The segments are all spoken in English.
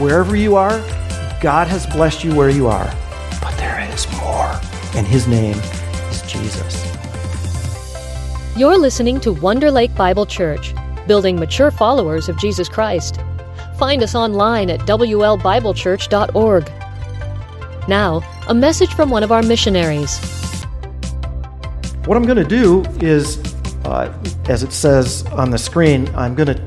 wherever you are, God has blessed you where you are. But there is more, and His name is Jesus. You're listening to Wonder Lake Bible Church, building mature followers of Jesus Christ. Find us online at WLBibleChurch.org. Now, a message from one of our missionaries. What I'm going to do is, uh, as it says on the screen, I'm going to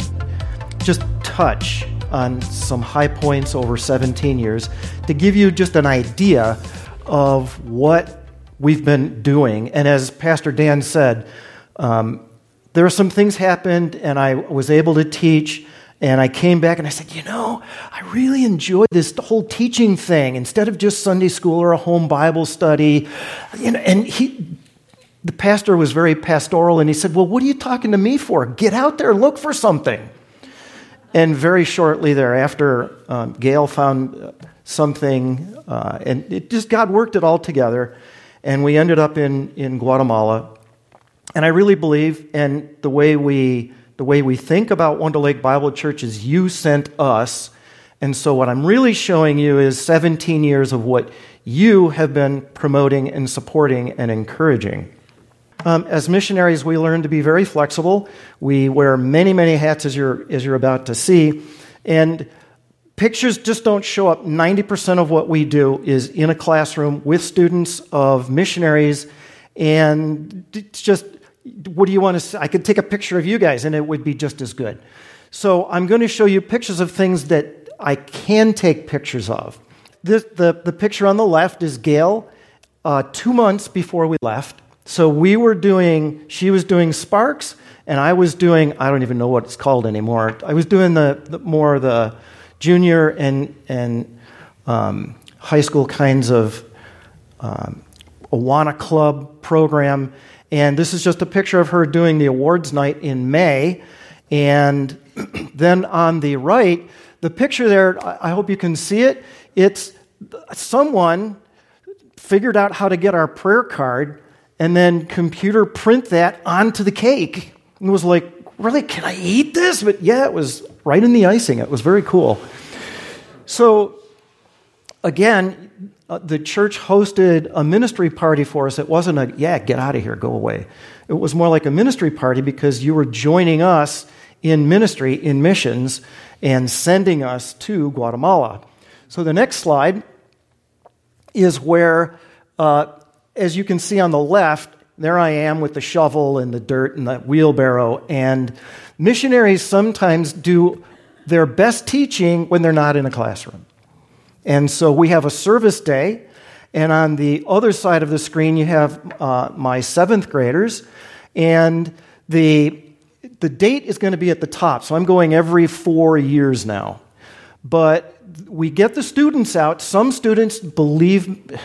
just touch on some high points over 17 years to give you just an idea of what we've been doing. And as Pastor Dan said, um, there are some things happened, and I was able to teach. And I came back and I said, you know, I really enjoy this whole teaching thing instead of just Sunday school or a home Bible study. You know, and he, the pastor was very pastoral and he said, well, what are you talking to me for? Get out there, and look for something. And very shortly thereafter, um, Gail found something, uh, and it just God worked it all together. And we ended up in, in Guatemala. And I really believe, and the way we the way we think about Wonder Lake Bible Church is you sent us. And so what I'm really showing you is 17 years of what you have been promoting and supporting and encouraging. Um, as missionaries, we learn to be very flexible. We wear many, many hats, as you're, as you're about to see. And pictures just don't show up. 90% of what we do is in a classroom with students of missionaries. And it's just what do you want to see? I could take a picture of you guys and it would be just as good. So I'm going to show you pictures of things that I can take pictures of. This, the, the picture on the left is Gail uh, two months before we left. So we were doing, she was doing Sparks, and I was doing, I don't even know what it's called anymore. I was doing the, the more the junior and, and um, high school kinds of um, Awana Club program. And this is just a picture of her doing the awards night in May. And then on the right, the picture there, I hope you can see it. It's someone figured out how to get our prayer card and then computer print that onto the cake. It was like, really, can I eat this? But yeah, it was right in the icing. It was very cool. So, again, uh, the church hosted a ministry party for us. It wasn't a, yeah, get out of here, go away. It was more like a ministry party because you were joining us in ministry, in missions, and sending us to Guatemala. So the next slide is where, uh, as you can see on the left, there I am with the shovel and the dirt and the wheelbarrow. And missionaries sometimes do their best teaching when they're not in a classroom. And so we have a service day, and on the other side of the screen, you have uh, my seventh graders, and the the date is going to be at the top. So I'm going every four years now. But we get the students out. Some students believe,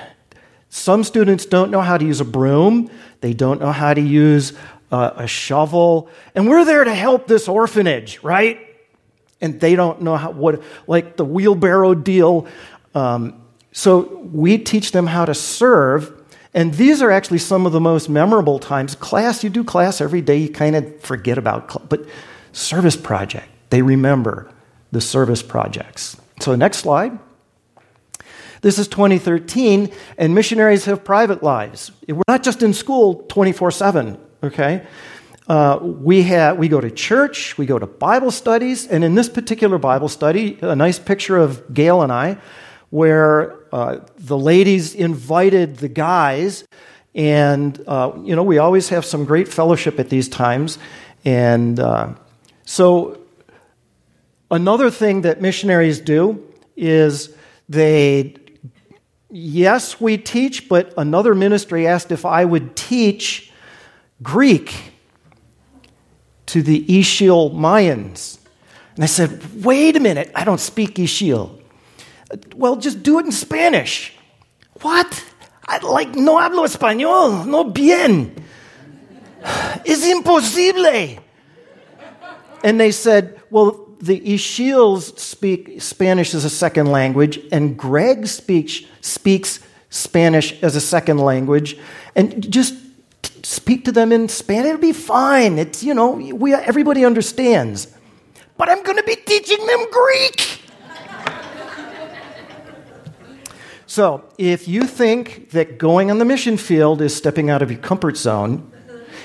some students don't know how to use a broom, they don't know how to use a, shovel, and we're there to help this orphanage, right? and they don't know how, what, like the wheelbarrow deal. Um, so we teach them how to serve. And these are actually some of the most memorable times. Class, you do class every day, you kind of forget about, but service project, they remember the service projects. So, next slide. This is 2013, and missionaries have private lives. We're not just in school 24 7, okay? Uh, we, have, we go to church, we go to Bible studies, and in this particular Bible study, a nice picture of Gail and I, where uh, the ladies invited the guys, and uh, you know we always have some great fellowship at these times, and uh, so another thing that missionaries do is they yes we teach, but another ministry asked if I would teach Greek to the Ixil Mayans. And I said, wait a minute, I don't speak Ixil. Well, just do it in Spanish. What? I like, no hablo español, no bien. Es imposible. And they said, well, the Ixils speak Spanish as a second language, and Greg speaks, speaks Spanish as a second language. And just speak to them in Spanish. It'll be fine. It's, you know, we, everybody understands. But I'm going to be teaching them Greek. So, if you think that going on the mission field is stepping out of your comfort zone,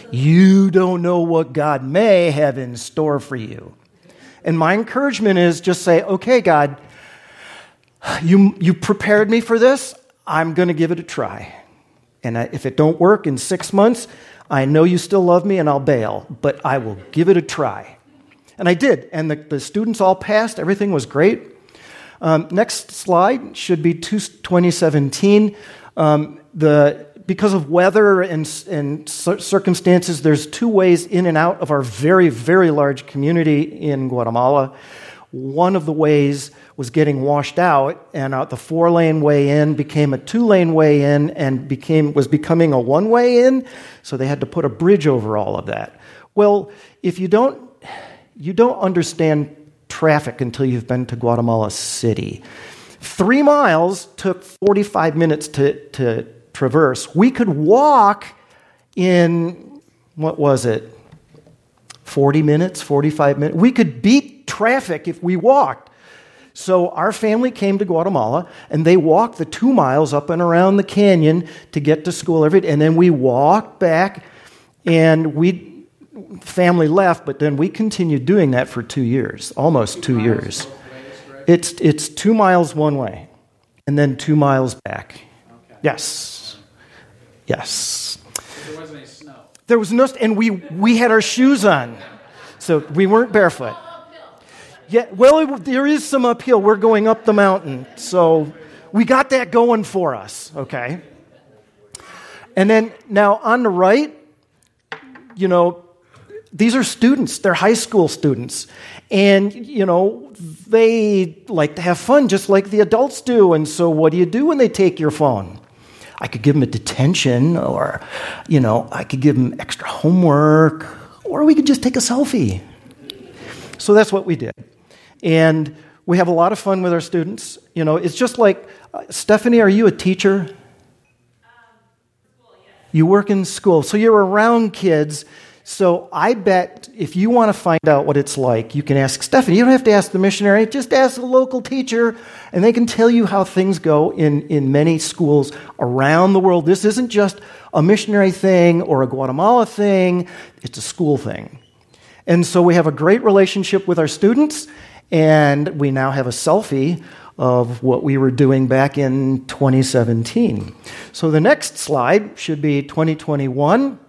you don't know what God may have in store for you. And my encouragement is just say, okay, God, you, you prepared me for this. I'm going to give it a try. And if it don't work in six months, I know you still love me and I'll bail, but I will give it a try. And I did. And the, the students all passed. Everything was great. Um, next slide should be 2017. Um, the, because of weather and, and circumstances, there's two ways in and out of our very, very large community in Guatemala. One of the ways was getting washed out, and uh, the four lane way in became a two lane way in and became, was becoming a one way in, so they had to put a bridge over all of that. Well, if you don't, you don't understand traffic until you've been to Guatemala City. Three miles took 45 minutes to, to traverse. We could walk in, what was it, 40 minutes, 45 minutes? We could beat traffic if we walked. So our family came to Guatemala and they walked the two miles up and around the canyon to get to school every day. And then we walked back and we, family left, but then we continued doing that for two years, almost two years. It's, it's two miles one way and then two miles back. Yes. Yes. There wasn't any snow. There was no, and we, we had our shoes on. So we weren't barefoot. Yeah, well, there is some uphill. We're going up the mountain. So we got that going for us, okay? And then now on the right, you know, these are students, they're high school students. And, you know, they like to have fun just like the adults do. And so, what do you do when they take your phone? I could give them a detention, or, you know, I could give them extra homework, or we could just take a selfie. So that's what we did. And we have a lot of fun with our students. You know, it's just like, uh, Stephanie, are you a teacher? You work in school, so you're around kids. So I bet if you want to find out what it's like, you can ask Stephanie. You don't have to ask the missionary, just ask a local teacher, and they can tell you how things go in, in many schools around the world. This isn't just a missionary thing or a Guatemala thing, it's a school thing. And so we have a great relationship with our students, and we now have a selfie of what we were doing back in 2017. So the next slide should be 2021.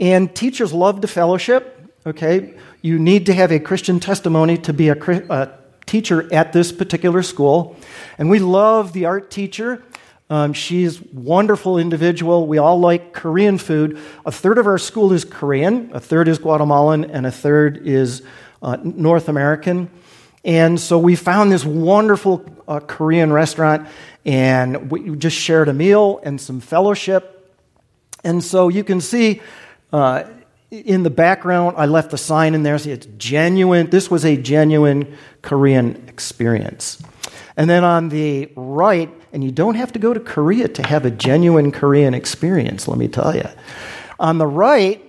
And teachers love to fellowship, okay? You need to have a Christian testimony to be a, a teacher at this particular school. And we love the art teacher. Um, she's wonderful individual. We all like Korean food. A third of our school is Korean, a third is Guatemalan, and a third is uh, North American. And so we found this wonderful uh, Korean restaurant, and we just shared a meal and some fellowship. And so you can see uh, in the background, I left the sign in there. See, it's genuine. This was a genuine Korean experience. And then on the right, and you don't have to go to Korea to have a genuine Korean experience, let me tell you. On the right,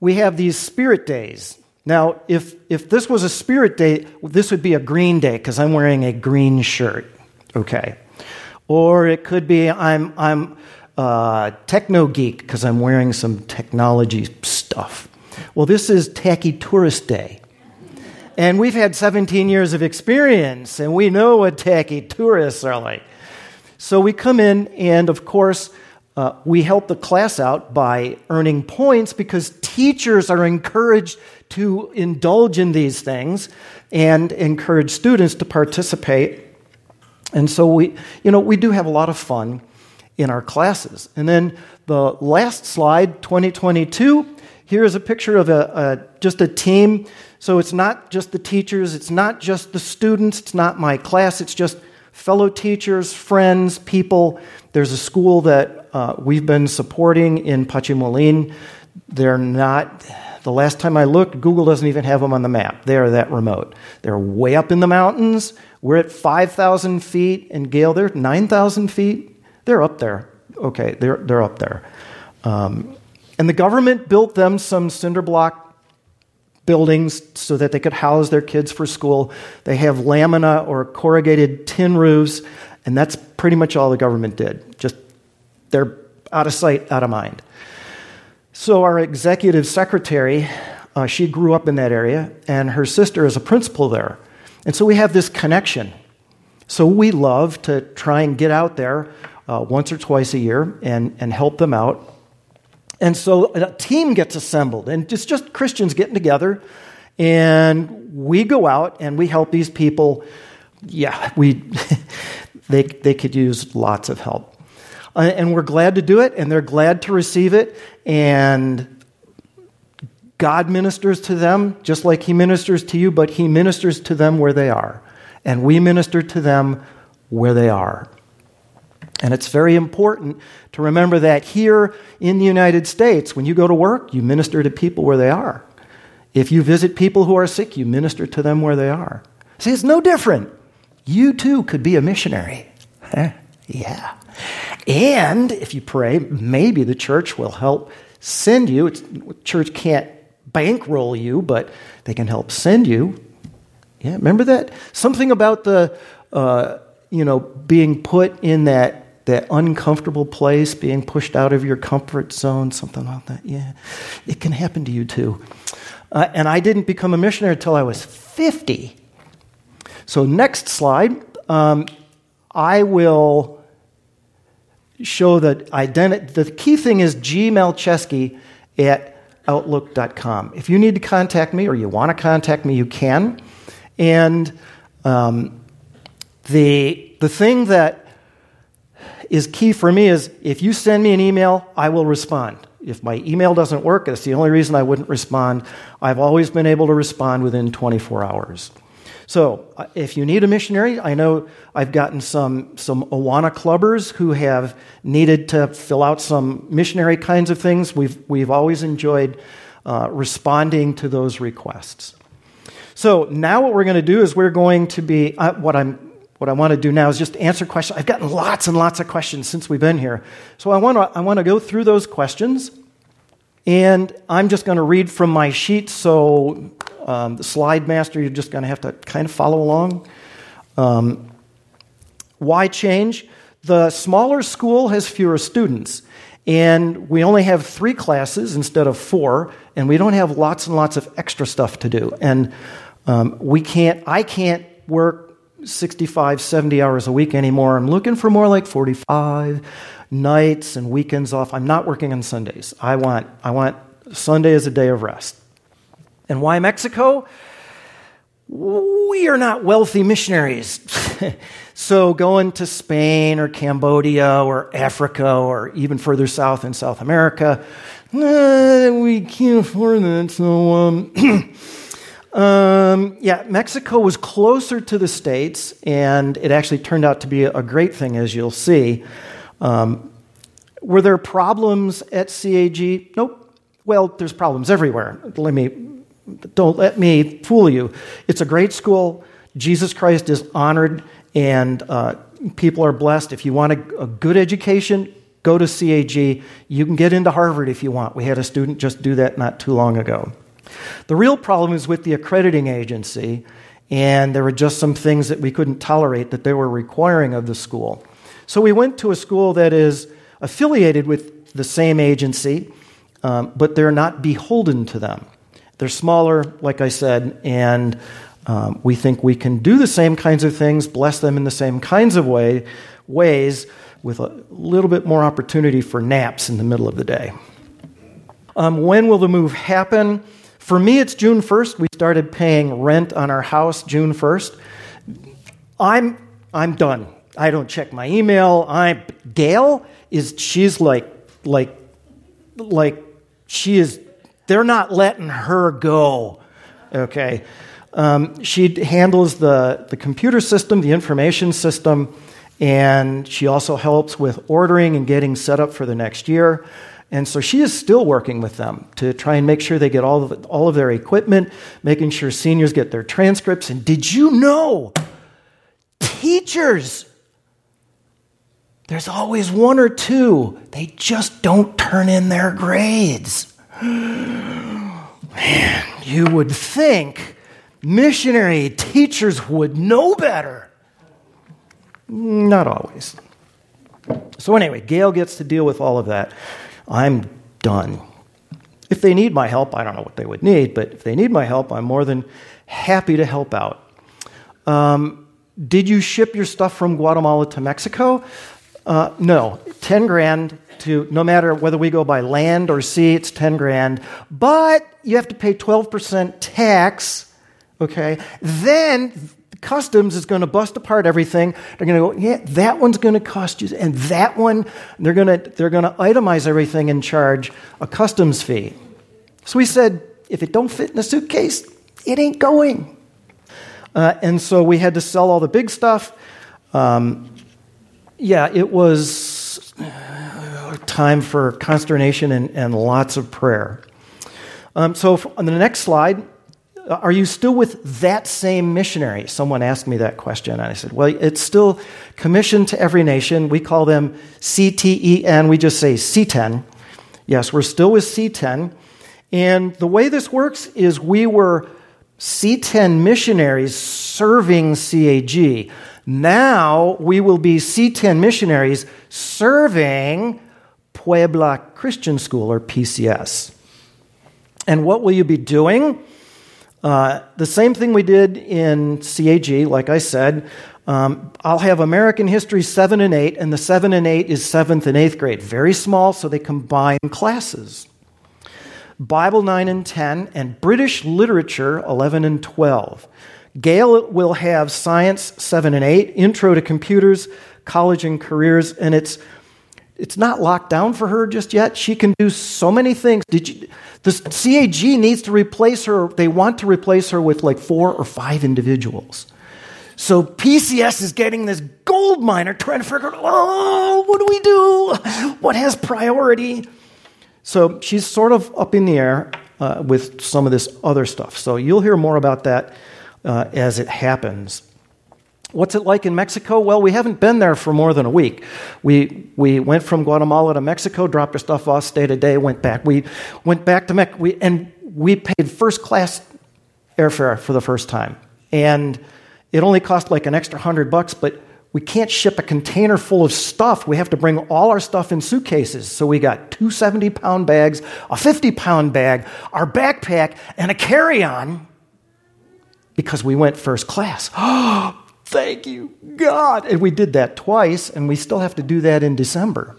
we have these spirit days. Now, if, if this was a spirit day, this would be a green day because I'm wearing a green shirt. Okay. Or it could be I'm, I'm a techno geek because I'm wearing some technology stuff. Well, this is Tacky Tourist Day. And we've had 17 years of experience, and we know what tacky tourists are like. So we come in, and of course, uh, we help the class out by earning points because teachers are encouraged to indulge in these things and encourage students to participate. And so we, you know, we do have a lot of fun in our classes. And then the last slide, 2022, here is a picture of a, a, just a team. So it's not just the teachers, it's not just the students, it's not my class, it's just fellow teachers, friends, people. There's a school that uh, we've been supporting in Pachimolin. They're not the last time I looked, Google doesn't even have them on the map. They are that remote. They're way up in the mountains. We're at 5,000 feet, and Gail, they're 9,000 feet. They're up there. Okay, they're, they're up there. Um, and the government built them some cinder block buildings so that they could house their kids for school. They have lamina or corrugated tin roofs, And that's pretty much all the government did. Just they're out of sight, out of mind. So our executive secretary, uh, she grew up in that area, and her sister is a principal there. And so we have this connection. So we love to try and get out there uh, once or twice a year and, and help them out. And so a team gets assembled, and it's just Christians getting together, and we go out and we help these people. Yeah, we they they could use lots of help, uh, and we're glad to do it, and they're glad to receive it, and God ministers to them just like He ministers to you, but He ministers to them where they are, and we minister to them where they are. And it's very important to remember that here in the United States, when you go to work, you minister to people where they are. If you visit people who are sick, you minister to them where they are. See, it's no different. You too could be a missionary. yeah. And if you pray, maybe the church will help send you. It's, church can't bankroll you, but they can help send you. Yeah, remember that? Something about the, uh, you know, being put in that that uncomfortable place, being pushed out of your comfort zone, something like that. Yeah, it can happen to you too. Uh, and I didn't become a missionary until I was 50. So, next slide, um, I will show that identity. The key thing is gmelchesky at outlook.com. If you need to contact me or you want to contact me, you can. And um, the, the thing that is key for me is if you send me an email, I will respond. If my email doesn't work, that's the only reason I wouldn't respond. I've always been able to respond within 24 hours. So, uh, if you need a missionary, I know I've gotten some, some Awana clubbers who have needed to fill out some missionary kinds of things. We've, we've always enjoyed uh, responding to those requests. So, now what we're going to do is we're going to be, uh, what I'm what I want to do now is just answer questions. I've gotten lots and lots of questions since we've been here. So I want to, I want to go through those questions. And I'm just going to read from my sheet. So um, the slide master, you're just going to have to kind of follow along. Um, why change? The smaller school has fewer students. And we only have three classes instead of four. And we don't have lots and lots of extra stuff to do. And um, we can't, I can't work 65, 70 hours a week anymore. I'm looking for more like 45 nights and weekends off. I'm not working on Sundays. I want, I want Sunday as a day of rest. And why Mexico? We are not wealthy missionaries. so going to Spain or Cambodia or Africa or even further south in South America, we can't afford that. So, um, Um, yeah, Mexico was closer to the States, and it actually turned out to be a great thing, as you'll see. Um, were there problems at CAG? Nope. Well, there's problems everywhere. Let me, don't let me fool you. It's a great school. Jesus Christ is honored, and uh, people are blessed. If you want a, a good education, go to CAG. You can get into Harvard if you want. We had a student just do that not too long ago. The real problem is with the accrediting agency, and there were just some things that we couldn't tolerate that they were requiring of the school. So we went to a school that is affiliated with the same agency, um, but they're not beholden to them. They're smaller, like I said, and um, we think we can do the same kinds of things, bless them in the same kinds of way, ways, with a little bit more opportunity for naps in the middle of the day. Um, when will the move happen? For me, it's June 1st. We started paying rent on our house June 1st. I'm, I'm done. I don't check my email. I Gail is she's like like like she is they're not letting her go. Okay. Um, she handles the, the computer system, the information system, and she also helps with ordering and getting set up for the next year. And so she is still working with them to try and make sure they get all of, all of their equipment, making sure seniors get their transcripts. And did you know, teachers, there's always one or two, they just don't turn in their grades. Man, you would think missionary teachers would know better. Not always. So, anyway, Gail gets to deal with all of that. I'm done. If they need my help, I don't know what they would need, but if they need my help, I'm more than happy to help out. Um, did you ship your stuff from Guatemala to Mexico? Uh, no. 10 grand to, no matter whether we go by land or sea, it's 10 grand. But you have to pay 12% tax, okay? Then customs is going to bust apart everything. They're going to go, yeah, that one's going to cost you, and that one, they're going to, they're going to itemize everything and charge a customs fee. So we said, if it don't fit in a suitcase, it ain't going. Uh, and so we had to sell all the big stuff. Um, yeah, it was uh, time for consternation and, and lots of prayer. Um, so on the next slide, Uh, are you still with that same missionary? Someone asked me that question, and I said, well, it's still commissioned to every nation. We call them CTEN, we just say C10. Yes, we're still with C10. And the way this works is we were C10 missionaries serving CAG. Now we will be C10 missionaries serving Puebla Christian School or PCS. And what will you be doing? Uh, the same thing we did in CAG, like I said. Um, I'll have American History 7 and 8, and the 7 and 8 is 7th and 8th grade. Very small, so they combine classes. Bible 9 and 10, and British Literature 11 and 12. Gail will have Science 7 and 8, Intro to Computers, College and Careers, and it's it's not locked down for her just yet. She can do so many things. Did you, the CAG needs to replace her. They want to replace her with like four or five individuals. So PCS is getting this gold miner trying to figure out, oh, what do we do? What has priority? So she's sort of up in the air uh, with some of this other stuff. So you'll hear more about that uh, as it happens. What's it like in Mexico? Well, we haven't been there for more than a week. We, we went from Guatemala to Mexico, dropped our stuff off, stayed a day, went back. We went back to Mexico, and we paid first class airfare for the first time. And it only cost like an extra hundred bucks, but we can't ship a container full of stuff. We have to bring all our stuff in suitcases. So we got two 70 pound bags, a 50 pound bag, our backpack, and a carry on because we went first class. Oh, Thank you, God. And we did that twice, and we still have to do that in December.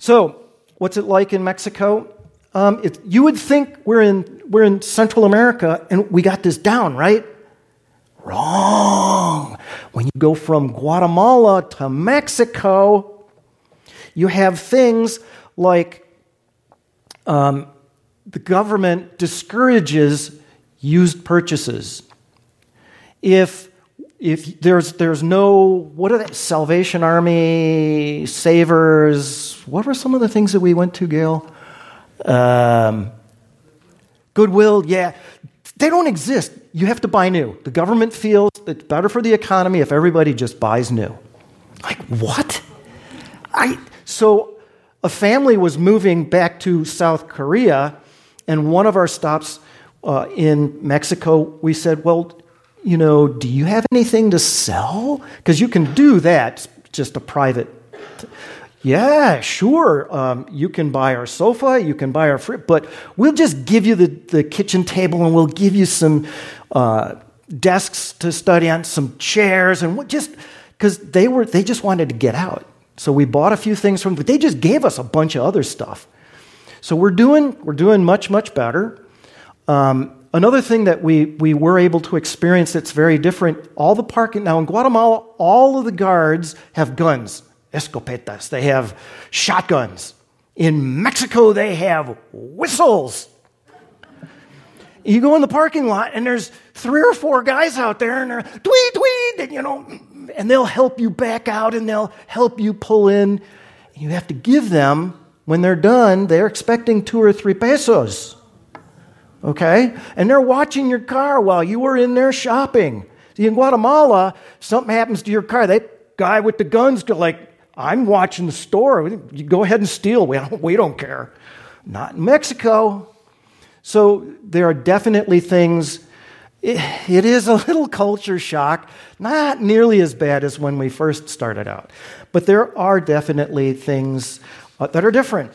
So, what's it like in Mexico? Um, it, you would think we're in, we're in Central America and we got this down, right? Wrong. When you go from Guatemala to Mexico, you have things like um, the government discourages used purchases. If if there's there's no what are they Salvation Army savers? What were some of the things that we went to, Gail? Um, Goodwill, yeah, they don't exist. You have to buy new. The government feels it's better for the economy if everybody just buys new. Like, what? I, so a family was moving back to South Korea, and one of our stops uh, in Mexico, we said, Well, you know, do you have anything to sell? Because you can do that, just a private. Yeah, sure. Um, you can buy our sofa, you can buy our fridge, but we'll just give you the, the kitchen table and we'll give you some uh, desks to study on, some chairs, and just because they were they just wanted to get out. So we bought a few things from, but they just gave us a bunch of other stuff. So we're doing we're doing much much better. Um, another thing that we we were able to experience that's very different. All the parking now in Guatemala, all of the guards have guns escopetas, they have shotguns. In Mexico, they have whistles. You go in the parking lot, and there's three or four guys out there, and they're tweet, tweet, and you know, and they'll help you back out and they'll help you pull in. You have to give them, when they're done, they're expecting two or three pesos. Okay? And they're watching your car while you were in there shopping. See, in Guatemala, something happens to your car, that guy with the guns go like, I'm watching the store. You go ahead and steal. We don't, we don't care. Not in Mexico. So there are definitely things it, it is a little culture shock, not nearly as bad as when we first started out. But there are definitely things uh, that are different.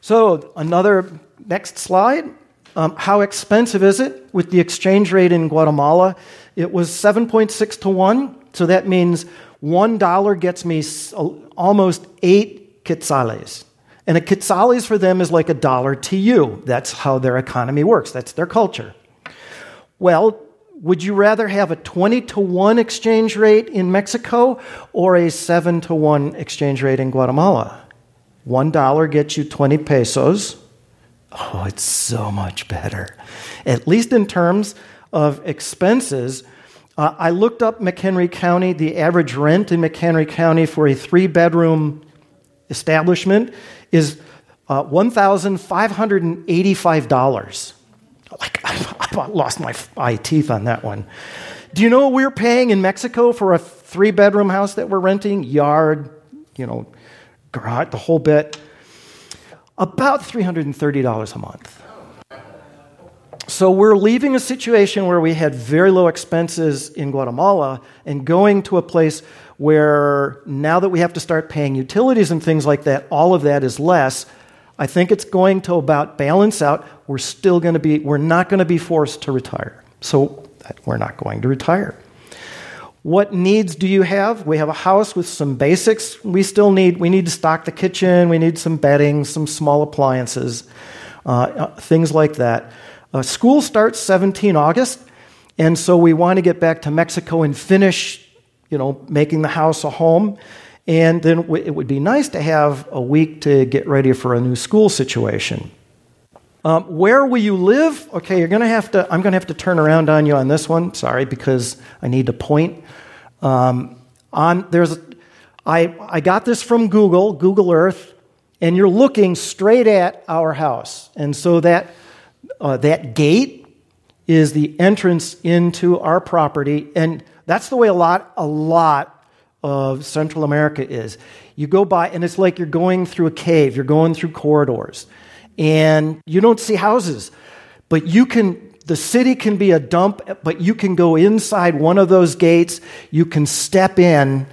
So, another next slide. Um, how expensive is it with the exchange rate in Guatemala? It was 7.6 to 1. So that means $1 gets me almost eight quetzales. And a quetzales for them is like a dollar to you. That's how their economy works, that's their culture. Well, would you rather have a 20 to 1 exchange rate in Mexico or a 7 to 1 exchange rate in Guatemala? $1 gets you 20 pesos. Oh, it's so much better. At least in terms of expenses. Uh, I looked up McHenry County. The average rent in McHenry County for a three bedroom establishment is uh, $1,585. Like, I lost my eye teeth on that one. Do you know what we we're paying in Mexico for a three bedroom house that we're renting? Yard, you know, garage, the whole bit. About $330 a month. So we're leaving a situation where we had very low expenses in Guatemala and going to a place where now that we have to start paying utilities and things like that, all of that is less. I think it's going to about balance out. We're still going to be, we're not going to be forced to retire. So we're not going to retire. What needs do you have? We have a house with some basics. We still need, we need to stock the kitchen, we need some bedding, some small appliances, uh, uh things like that. Uh, school starts 17 August, and so we want to get back to Mexico and finish, you know, making the house a home. And then it would be nice to have a week to get ready for a new school situation. Um, where will you live? Okay, you're to have to. I'm going to have to turn around on you on this one. Sorry, because I need to point. Um, on there's, I I got this from Google, Google Earth, and you're looking straight at our house, and so that uh, that gate is the entrance into our property, and that's the way a lot, a lot of Central America is. You go by, and it's like you're going through a cave. You're going through corridors, and you don't see houses, but you can. The city can be a dump, but you can go inside one of those gates. You can step in,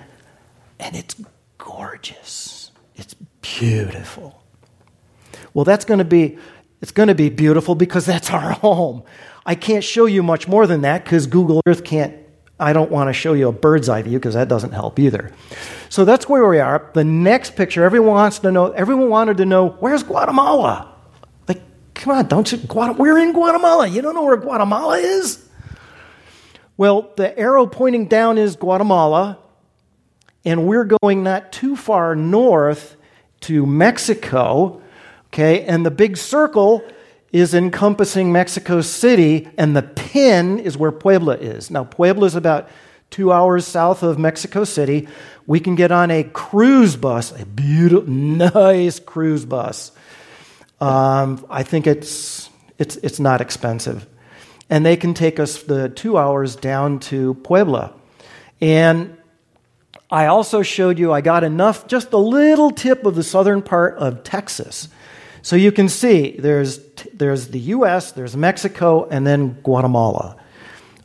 and it's gorgeous. It's beautiful. Well, that's going to be it's going to be beautiful because that's our home. I can't show you much more than that because Google Earth can't. I don't want to show you a bird's eye view because that doesn't help either. So that's where we are. The next picture, everyone wants to know. Everyone wanted to know where's Guatemala. Come on, don't you? We're in Guatemala. You don't know where Guatemala is? Well, the arrow pointing down is Guatemala, and we're going not too far north to Mexico Okay, and the big circle is encompassing Mexico City, and the pin is where Puebla is. Now, Puebla is about two hours south of Mexico City. We can get on a cruise bus, a beautiful, nice cruise bus. Um, I think it's, it's, it's not expensive. And they can take us the two hours down to Puebla. And I also showed you, I got enough, just a little tip of the southern part of Texas so you can see there's, there's the US, there's Mexico, and then Guatemala.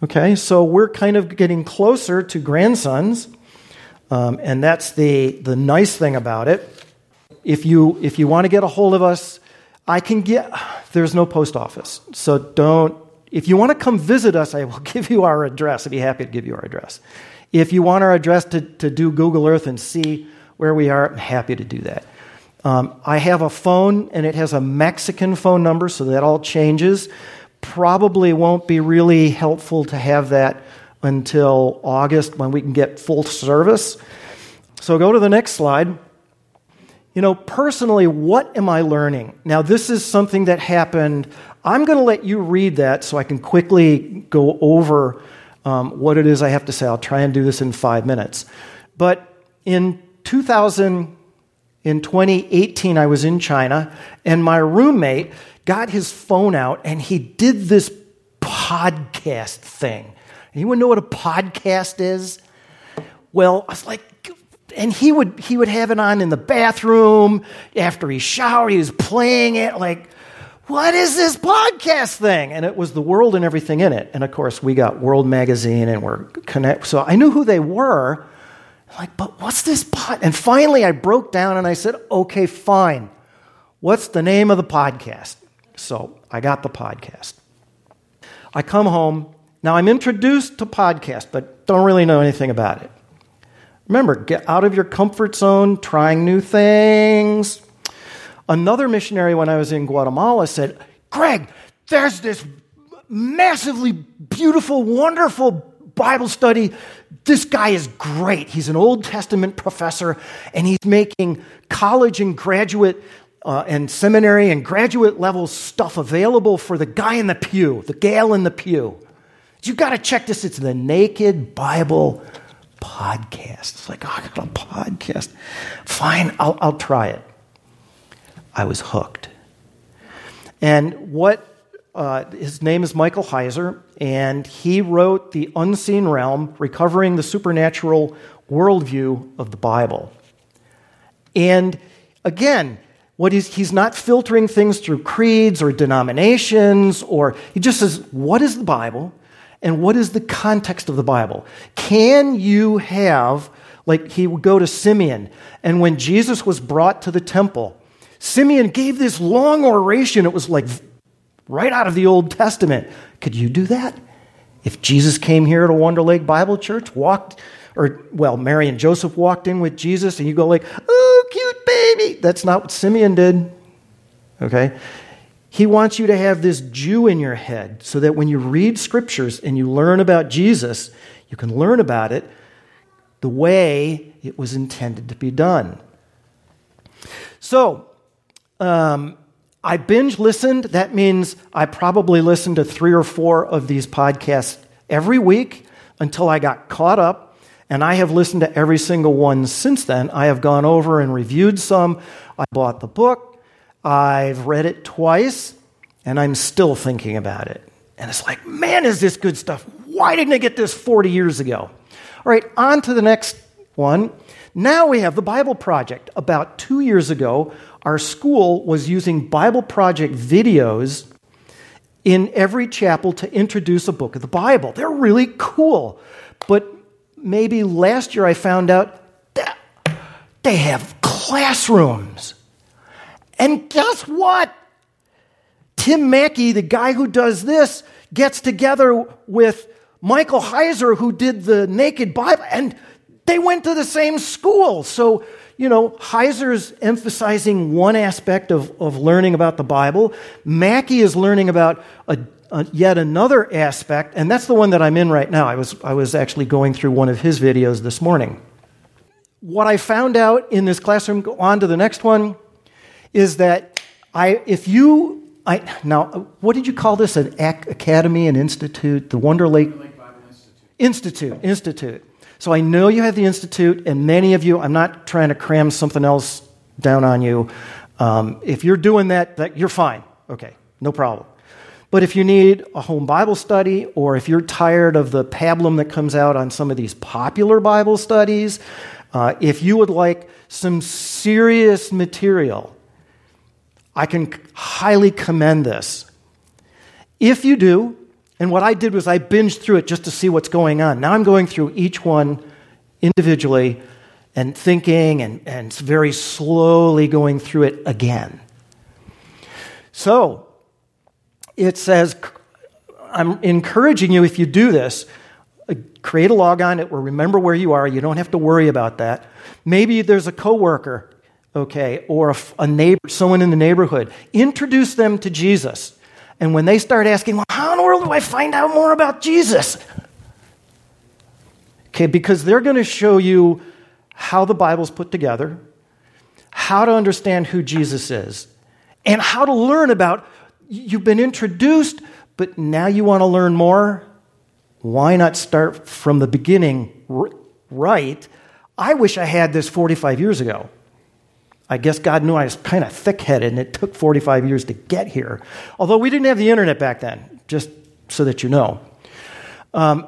Okay, so we're kind of getting closer to grandsons, um, and that's the, the nice thing about it. If you, if you want to get a hold of us, I can get, there's no post office. So don't, if you want to come visit us, I will give you our address. I'd be happy to give you our address. If you want our address to, to do Google Earth and see where we are, I'm happy to do that. Um, I have a phone and it has a Mexican phone number, so that all changes. Probably won't be really helpful to have that until August when we can get full service. So go to the next slide. You know, personally, what am I learning? Now, this is something that happened. I'm going to let you read that so I can quickly go over um, what it is I have to say. I'll try and do this in five minutes. But in 2000, in 2018, I was in China, and my roommate got his phone out and he did this podcast thing. Anyone know what a podcast is? Well, I was like, and he would he would have it on in the bathroom after he showered. He was playing it like, what is this podcast thing? And it was the world and everything in it. And of course, we got World Magazine and we're connect. So I knew who they were. Like, but what's this pod? And finally, I broke down and I said, okay, fine. What's the name of the podcast? So I got the podcast. I come home. Now I'm introduced to podcast, but don't really know anything about it. Remember, get out of your comfort zone, trying new things. Another missionary, when I was in Guatemala, said, Greg, there's this massively beautiful, wonderful Bible study. This guy is great. He's an Old Testament professor, and he's making college and graduate uh, and seminary and graduate level stuff available for the guy in the pew, the gal in the pew. You've got to check this. It's the Naked Bible Podcast. It's like, oh, I got a podcast. Fine, I'll, I'll try it. I was hooked. And what uh, his name is Michael Heiser, and he wrote The Unseen Realm Recovering the Supernatural Worldview of the Bible. And again, what he's, he's not filtering things through creeds or denominations, or he just says, What is the Bible? And what is the context of the Bible? Can you have, like he would go to Simeon, and when Jesus was brought to the temple, Simeon gave this long oration. It was like right out of the Old Testament. Could you do that? If Jesus came here to Wonder Lake Bible Church, walked, or, well, Mary and Joseph walked in with Jesus, and you go like, oh, cute baby. That's not what Simeon did. Okay? He wants you to have this Jew in your head so that when you read scriptures and you learn about Jesus, you can learn about it the way it was intended to be done. So, um, I binge listened. That means I probably listened to three or four of these podcasts every week until I got caught up. And I have listened to every single one since then. I have gone over and reviewed some. I bought the book. I've read it twice, and I'm still thinking about it. And it's like, man, is this good stuff? Why didn't I get this 40 years ago? All right, on to the next one. Now we have the Bible Project. About two years ago, our school was using Bible Project videos in every chapel to introduce a book of the Bible. They're really cool. But maybe last year I found out that they have classrooms. And guess what? Tim Mackie, the guy who does this, gets together with Michael Heiser, who did the Naked Bible, and they went to the same school. So you know, Heiser's emphasizing one aspect of, of learning about the Bible. Mackie is learning about a, a, yet another aspect, and that's the one that I'm in right now. I was, I was actually going through one of his videos this morning. What I found out in this classroom, go on to the next one, is that I, if you, I, now, what did you call this? An ac- academy, an institute, the Wonder Lake, Wonder Lake Bible Institute. Institute, Institute. So I know you have the Institute, and many of you, I'm not trying to cram something else down on you. Um, if you're doing that, that, you're fine. Okay, no problem. But if you need a home Bible study, or if you're tired of the pablum that comes out on some of these popular Bible studies, uh, if you would like some serious material, I can highly commend this. If you do, and what I did was I binged through it just to see what's going on. Now I'm going through each one individually and thinking and, and very slowly going through it again. So it says, I'm encouraging you if you do this, create a log on it or remember where you are. You don't have to worry about that. Maybe there's a coworker, okay, or a, neighbor, someone in the neighborhood. Introduce them to Jesus. And when they start asking, well, how in the world do I find out more about Jesus? Okay, because they're going to show you how the Bible's put together, how to understand who Jesus is, and how to learn about you've been introduced, but now you want to learn more. Why not start from the beginning right? I wish I had this 45 years ago. I guess God knew I was kind of thick headed and it took 45 years to get here. Although we didn't have the internet back then, just so that you know. Um,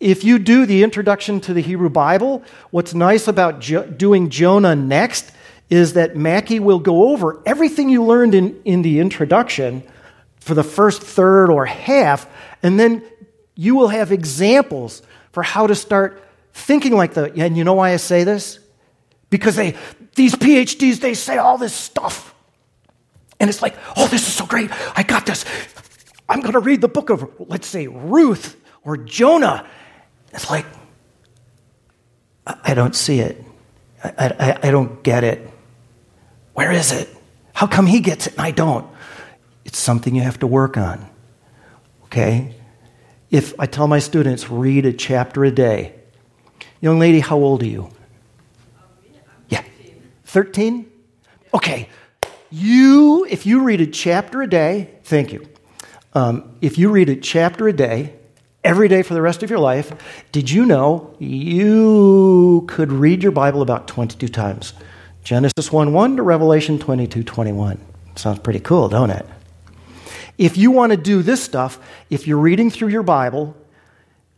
if you do the introduction to the Hebrew Bible, what's nice about jo- doing Jonah next is that Mackie will go over everything you learned in, in the introduction for the first third or half, and then you will have examples for how to start thinking like the. And you know why I say this? Because they, these PhDs, they say all this stuff. And it's like, oh, this is so great. I got this. I'm going to read the book of, let's say, Ruth or Jonah. It's like, I don't see it. I, I, I don't get it. Where is it? How come he gets it and I don't? It's something you have to work on. Okay? If I tell my students, read a chapter a day. Young lady, how old are you? Yeah. 13? Okay. You, if you read a chapter a day, thank you. Um, if you read a chapter a day, every day for the rest of your life, did you know you could read your Bible about 22 times? Genesis 1 1 to Revelation 22 21. Sounds pretty cool, don't it? If you want to do this stuff, if you're reading through your Bible,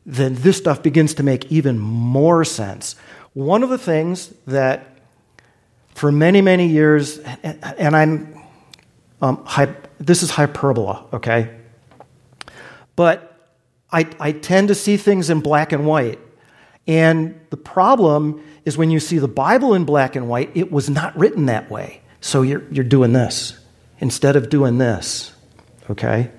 then this stuff begins to make even more sense. One of the things that for many, many years, and I'm, um, this is hyperbola, okay? But I, I tend to see things in black and white. And the problem is when you see the Bible in black and white, it was not written that way. So you're, you're doing this instead of doing this. Okay?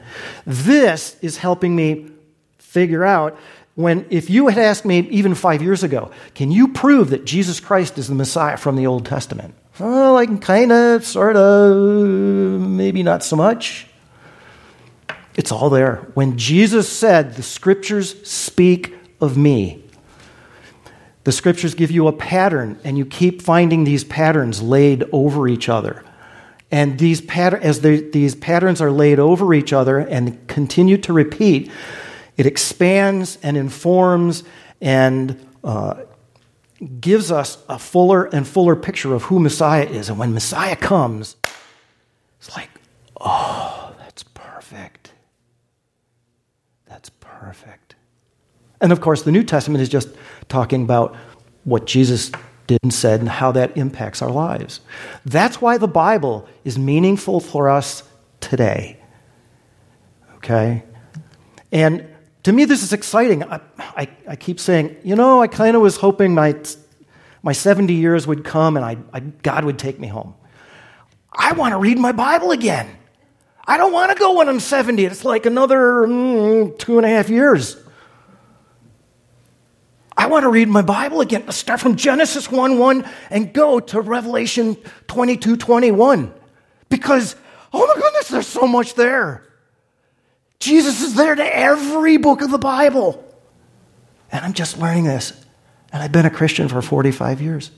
This is helping me figure out when, if you had asked me even five years ago, can you prove that Jesus Christ is the Messiah from the Old Testament? Well, I can kind of, sort of, maybe not so much. It's all there. When Jesus said, The scriptures speak of me, the scriptures give you a pattern, and you keep finding these patterns laid over each other. And these as these patterns are laid over each other and continue to repeat, it expands and informs and uh, gives us a fuller and fuller picture of who Messiah is. And when Messiah comes, it's like, oh, that's perfect. That's perfect. And of course, the New Testament is just talking about what Jesus did and said and how that impacts our lives. That's why the Bible is meaningful for us today. Okay? And to me, this is exciting. I, I, I keep saying, you know, I kind of was hoping my, my 70 years would come and I, I, God would take me home. I want to read my Bible again. I don't want to go when I'm 70. It's like another mm, two and a half years. I want to read my Bible again. Start from Genesis 1 1 and go to Revelation 22 21. Because, oh my goodness, there's so much there. Jesus is there to every book of the Bible. And I'm just learning this. And I've been a Christian for 45 years.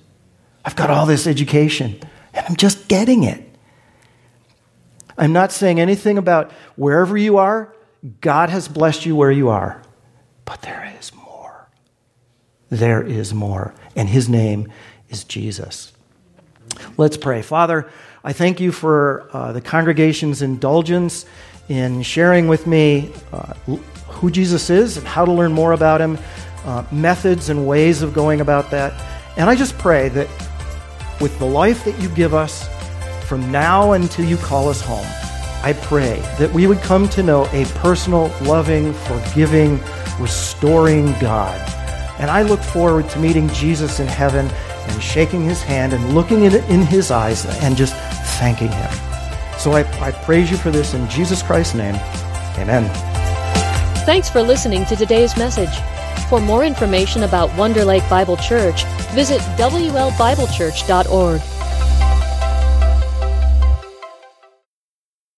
I've got all this education, and I'm just getting it. I'm not saying anything about wherever you are, God has blessed you where you are. But there is more. There is more. And his name is Jesus. Let's pray. Father, I thank you for uh, the congregation's indulgence in sharing with me uh, who Jesus is and how to learn more about him, uh, methods and ways of going about that. And I just pray that with the life that you give us from now until you call us home, I pray that we would come to know a personal, loving, forgiving, restoring God and I look forward to meeting Jesus in heaven and shaking his hand and looking in, in his eyes and just thanking him. So I, I praise you for this in Jesus Christ's name. Amen. Thanks for listening to today's message. For more information about Wonder Lake Bible Church, visit WLBibleChurch.org.